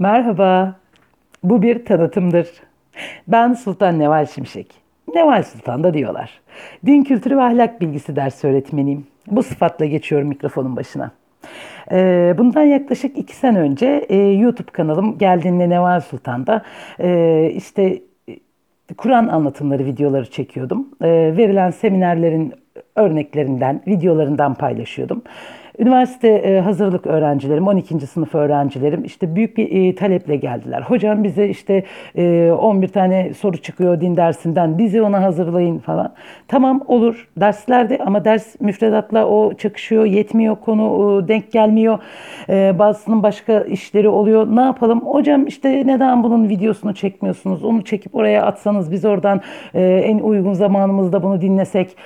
Merhaba, bu bir tanıtımdır. Ben Sultan Neval Şimşek. Neval Sultan da diyorlar. Din kültürü ve ahlak bilgisi ders öğretmeniyim. Bu sıfatla geçiyorum mikrofonun başına. Ee, bundan yaklaşık iki sene önce e, YouTube kanalım Geldiğinde Neval Sultan'da e, işte e, Kur'an anlatımları videoları çekiyordum. Verilen seminerlerin örneklerinden, videolarından paylaşıyordum. Üniversite e, hazırlık öğrencilerim, 12. sınıf öğrencilerim işte büyük bir e, taleple geldiler. Hocam bize işte e, 11 tane soru çıkıyor din dersinden, bizi ona hazırlayın falan. Tamam olur derslerde ama ders müfredatla o çakışıyor, yetmiyor konu, denk gelmiyor. E, bazısının başka işleri oluyor. Ne yapalım? Hocam işte neden bunun videosunu çekmiyorsunuz? Onu çekip oraya atsanız biz oradan e, en uygun zamanımızda bunu dinlesek.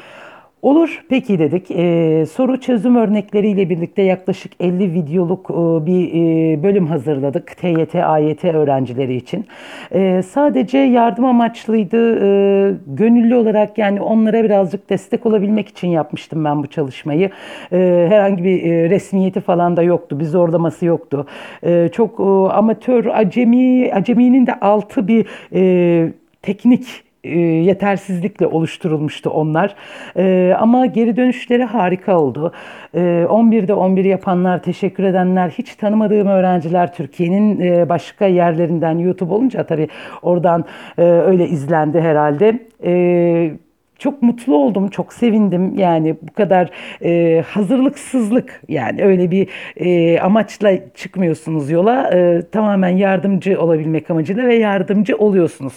Olur peki dedik. Ee, soru çözüm örnekleriyle birlikte yaklaşık 50 videoluk e, bir e, bölüm hazırladık TYT, AYT öğrencileri için. E, sadece yardım amaçlıydı. E, gönüllü olarak yani onlara birazcık destek olabilmek için yapmıştım ben bu çalışmayı. E, herhangi bir e, resmiyeti falan da yoktu. Bir zorlaması yoktu. E, çok e, amatör, acemi, aceminin de altı bir e, teknik e, yetersizlikle oluşturulmuştu onlar. E, ama geri dönüşleri harika oldu. E, 11'de 11 yapanlar, teşekkür edenler, hiç tanımadığım öğrenciler Türkiye'nin e, başka yerlerinden YouTube olunca tabii oradan öyle izlendi herhalde. E, çok mutlu oldum, çok sevindim. Yani bu kadar e, hazırlıksızlık yani öyle bir e, amaçla çıkmıyorsunuz yola. E, tamamen yardımcı olabilmek amacıyla ve yardımcı oluyorsunuz.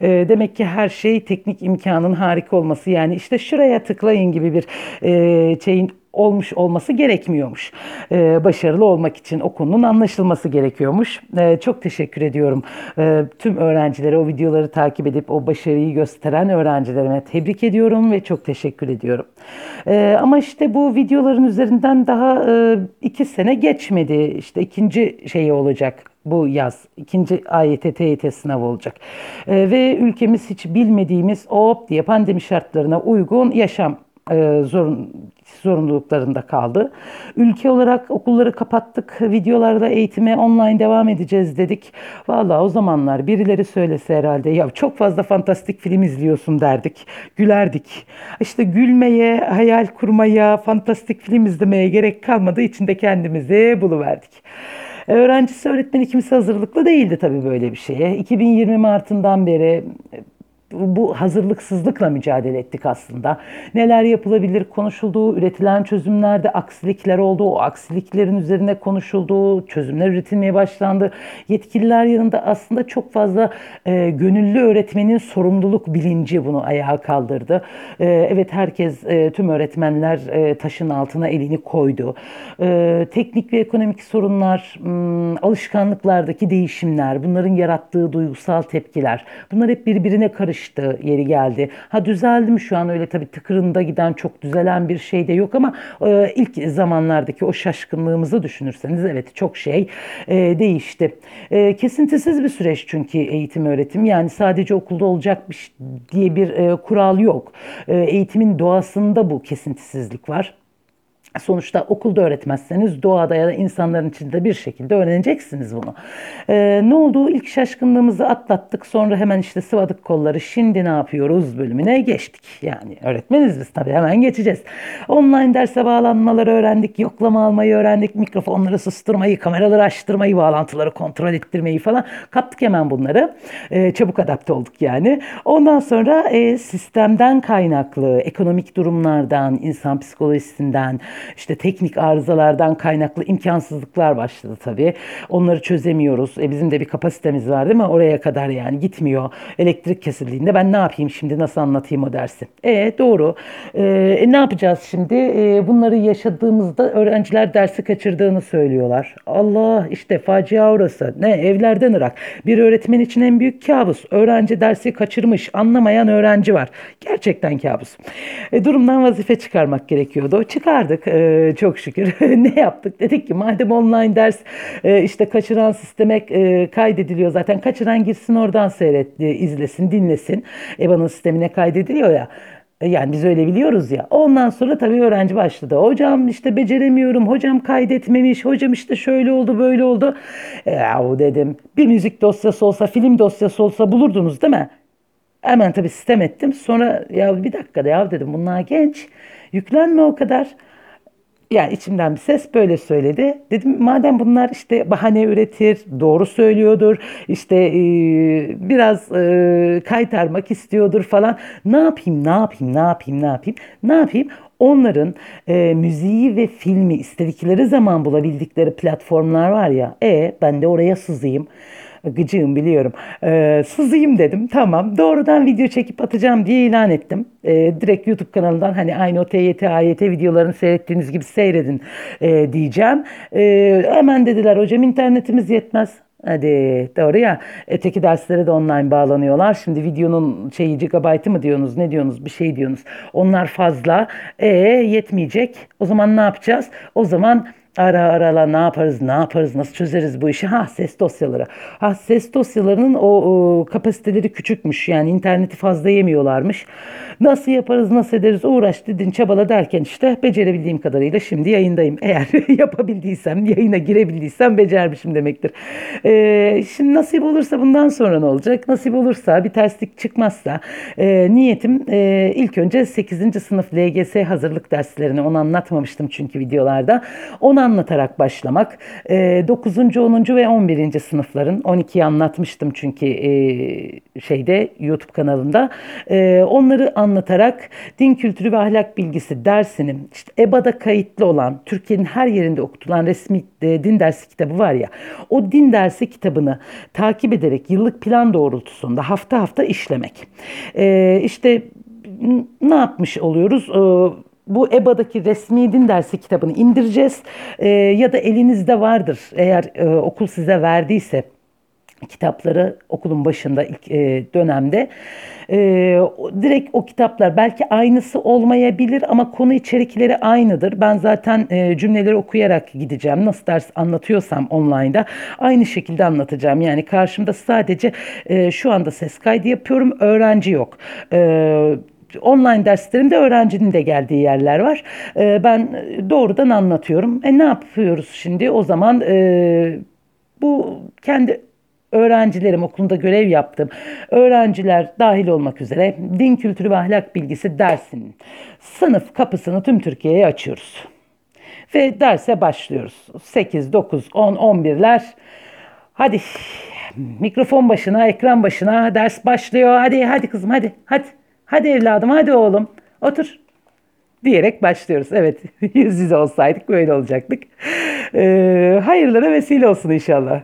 E, demek ki her şey teknik imkanın harika olması yani işte şuraya tıklayın gibi bir e, şeyin olmuş olması gerekmiyormuş. Ee, başarılı olmak için o konunun anlaşılması gerekiyormuş. Ee, çok teşekkür ediyorum ee, tüm öğrencilere o videoları takip edip o başarıyı gösteren öğrencilerime tebrik ediyorum ve çok teşekkür ediyorum. Ee, ama işte bu videoların üzerinden daha e, iki sene geçmedi. İşte ikinci şeyi olacak bu yaz. ikinci AYT, TYT sınavı olacak. Ee, ve ülkemiz hiç bilmediğimiz o diye pandemi şartlarına uygun yaşam e, zorun, zorunluluklarında kaldı. Ülke olarak okulları kapattık. Videolarda eğitime online devam edeceğiz dedik. Valla o zamanlar birileri söylese herhalde ya çok fazla fantastik film izliyorsun derdik. Gülerdik. İşte gülmeye, hayal kurmaya, fantastik film izlemeye gerek kalmadığı için de kendimizi buluverdik. Öğrencisi öğretmeni kimse hazırlıklı değildi tabii böyle bir şeye. 2020 Mart'ından beri bu hazırlıksızlıkla mücadele ettik aslında. Neler yapılabilir konuşulduğu, üretilen çözümlerde aksilikler oldu. O aksiliklerin üzerine konuşulduğu, çözümler üretilmeye başlandı. Yetkililer yanında aslında çok fazla e, gönüllü öğretmenin sorumluluk bilinci bunu ayağa kaldırdı. E, evet herkes, e, tüm öğretmenler e, taşın altına elini koydu. E, teknik ve ekonomik sorunlar, m, hmm, alışkanlıklardaki değişimler, bunların yarattığı duygusal tepkiler, bunlar hep birbirine karıştı karıştı yeri geldi. Ha düzeldi mi şu an öyle tabii tıkırında giden çok düzelen bir şey de yok ama e, ilk zamanlardaki o şaşkınlığımızı düşünürseniz evet çok şey e, değişti. E, kesintisiz bir süreç çünkü eğitim öğretim yani sadece okulda olacak bir, diye bir e, kural yok. E, eğitimin doğasında bu kesintisizlik var. Sonuçta okulda öğretmezseniz doğada ya da insanların içinde bir şekilde öğreneceksiniz bunu. Ee, ne oldu? İlk şaşkınlığımızı atlattık. Sonra hemen işte sıvadık kolları. Şimdi ne yapıyoruz bölümüne geçtik. Yani öğretmeniz biz tabii hemen geçeceğiz. Online derse bağlanmaları öğrendik. Yoklama almayı öğrendik. Mikrofonları susturmayı, kameraları açtırmayı, bağlantıları kontrol ettirmeyi falan. Kaptık hemen bunları. Ee, çabuk adapte olduk yani. Ondan sonra e, sistemden kaynaklı, ekonomik durumlardan, insan psikolojisinden, işte teknik arızalardan kaynaklı imkansızlıklar başladı tabii. Onları çözemiyoruz. E bizim de bir kapasitemiz var değil mi? Oraya kadar yani gitmiyor. Elektrik kesildiğinde ben ne yapayım şimdi nasıl anlatayım o dersi? E doğru. E, e ne yapacağız şimdi? E, bunları yaşadığımızda öğrenciler dersi kaçırdığını söylüyorlar. Allah işte facia orası. Ne evlerden ırak. Bir öğretmen için en büyük kabus. Öğrenci dersi kaçırmış. Anlamayan öğrenci var. Gerçekten kabus. E, durumdan vazife çıkarmak gerekiyordu. Çıkardık e, çok şükür. ne yaptık? Dedik ki madem online ders e, işte kaçıran sisteme e, kaydediliyor zaten. Kaçıran girsin oradan seyret, izlesin, dinlesin. EBA'nın sistemine kaydediliyor ya. E, Yani biz öyle biliyoruz ya. Ondan sonra tabii öğrenci başladı. Hocam işte beceremiyorum, hocam kaydetmemiş, hocam işte şöyle oldu, böyle oldu. E, Yahu dedim bir müzik dosyası olsa, film dosyası olsa bulurdunuz değil mi? Hemen tabii sistem ettim. Sonra ya bir dakika ya dedim bunlar genç. Yüklenme o kadar. Yani içimden bir ses böyle söyledi. Dedim madem bunlar işte bahane üretir, doğru söylüyordur, işte e, biraz e, kaytarmak istiyordur falan. Ne yapayım, ne yapayım, ne yapayım, ne yapayım, ne yapayım? Onların e, müziği ve filmi istedikleri zaman bulabildikleri platformlar var ya. E ben de oraya sızayım. Gıcığım biliyorum. Ee, sızayım dedim. Tamam. Doğrudan video çekip atacağım diye ilan ettim. Ee, direkt YouTube kanalından hani aynı o TYT, AYT videolarını seyrettiğiniz gibi seyredin e, diyeceğim. Ee, hemen dediler hocam internetimiz yetmez. Hadi doğru ya. Öteki derslere de online bağlanıyorlar. Şimdi videonun şeyi gigabaytı mı diyorsunuz ne diyorsunuz bir şey diyorsunuz. Onlar fazla. E yetmeyecek. O zaman ne yapacağız? O zaman Ara arala ne yaparız, ne yaparız, nasıl çözeriz bu işi? Ha ses dosyaları. Ha ses dosyalarının o, o kapasiteleri küçükmüş. Yani interneti fazla yemiyorlarmış. Nasıl yaparız, nasıl ederiz uğraş dedin çabala derken işte becerebildiğim kadarıyla şimdi yayındayım. Eğer yapabildiysem, yayına girebildiysem becermişim demektir. Ee, şimdi nasip olursa bundan sonra ne olacak? Nasip olursa bir terslik çıkmazsa e, niyetim e, ilk önce 8. sınıf LGS hazırlık derslerini onu anlatmamıştım çünkü videolarda. Onu anlatarak başlamak. E, 9. 10. ve 11. sınıfların 12'yi anlatmıştım çünkü e, şeyde YouTube kanalında. E, onları anlatarak din kültürü ve ahlak bilgisi dersinin işte EBA'da kayıtlı olan Türkiye'nin her yerinde okutulan resmi e, din dersi kitabı var ya o din dersi kitabını takip ederek yıllık plan doğrultusunda hafta hafta işlemek. E, işte ne yapmış oluyoruz? E, bu EBA'daki resmi din dersi kitabını indireceğiz E, ya da elinizde vardır eğer e, okul size verdiyse kitapları okulun başında ilk e, dönemde e, direkt o kitaplar belki aynısı olmayabilir ama konu içerikleri aynıdır. Ben zaten e, cümleleri okuyarak gideceğim. Nasıl ders anlatıyorsam online'da aynı şekilde anlatacağım. Yani karşımda sadece e, şu anda ses kaydı yapıyorum. Öğrenci yok. E, Online derslerimde öğrencinin de geldiği yerler var. E, ben doğrudan anlatıyorum. E ne yapıyoruz şimdi? O zaman e, bu kendi öğrencilerim okulunda görev yaptım. Öğrenciler dahil olmak üzere din kültürü ve ahlak bilgisi dersinin sınıf kapısını tüm Türkiye'ye açıyoruz. Ve derse başlıyoruz. 8, 9, 10, 11'ler. Hadi mikrofon başına, ekran başına ders başlıyor. Hadi hadi kızım hadi hadi. Hadi evladım hadi oğlum otur diyerek başlıyoruz. Evet yüz yüze olsaydık böyle olacaktık. Ee, hayırlara vesile olsun inşallah.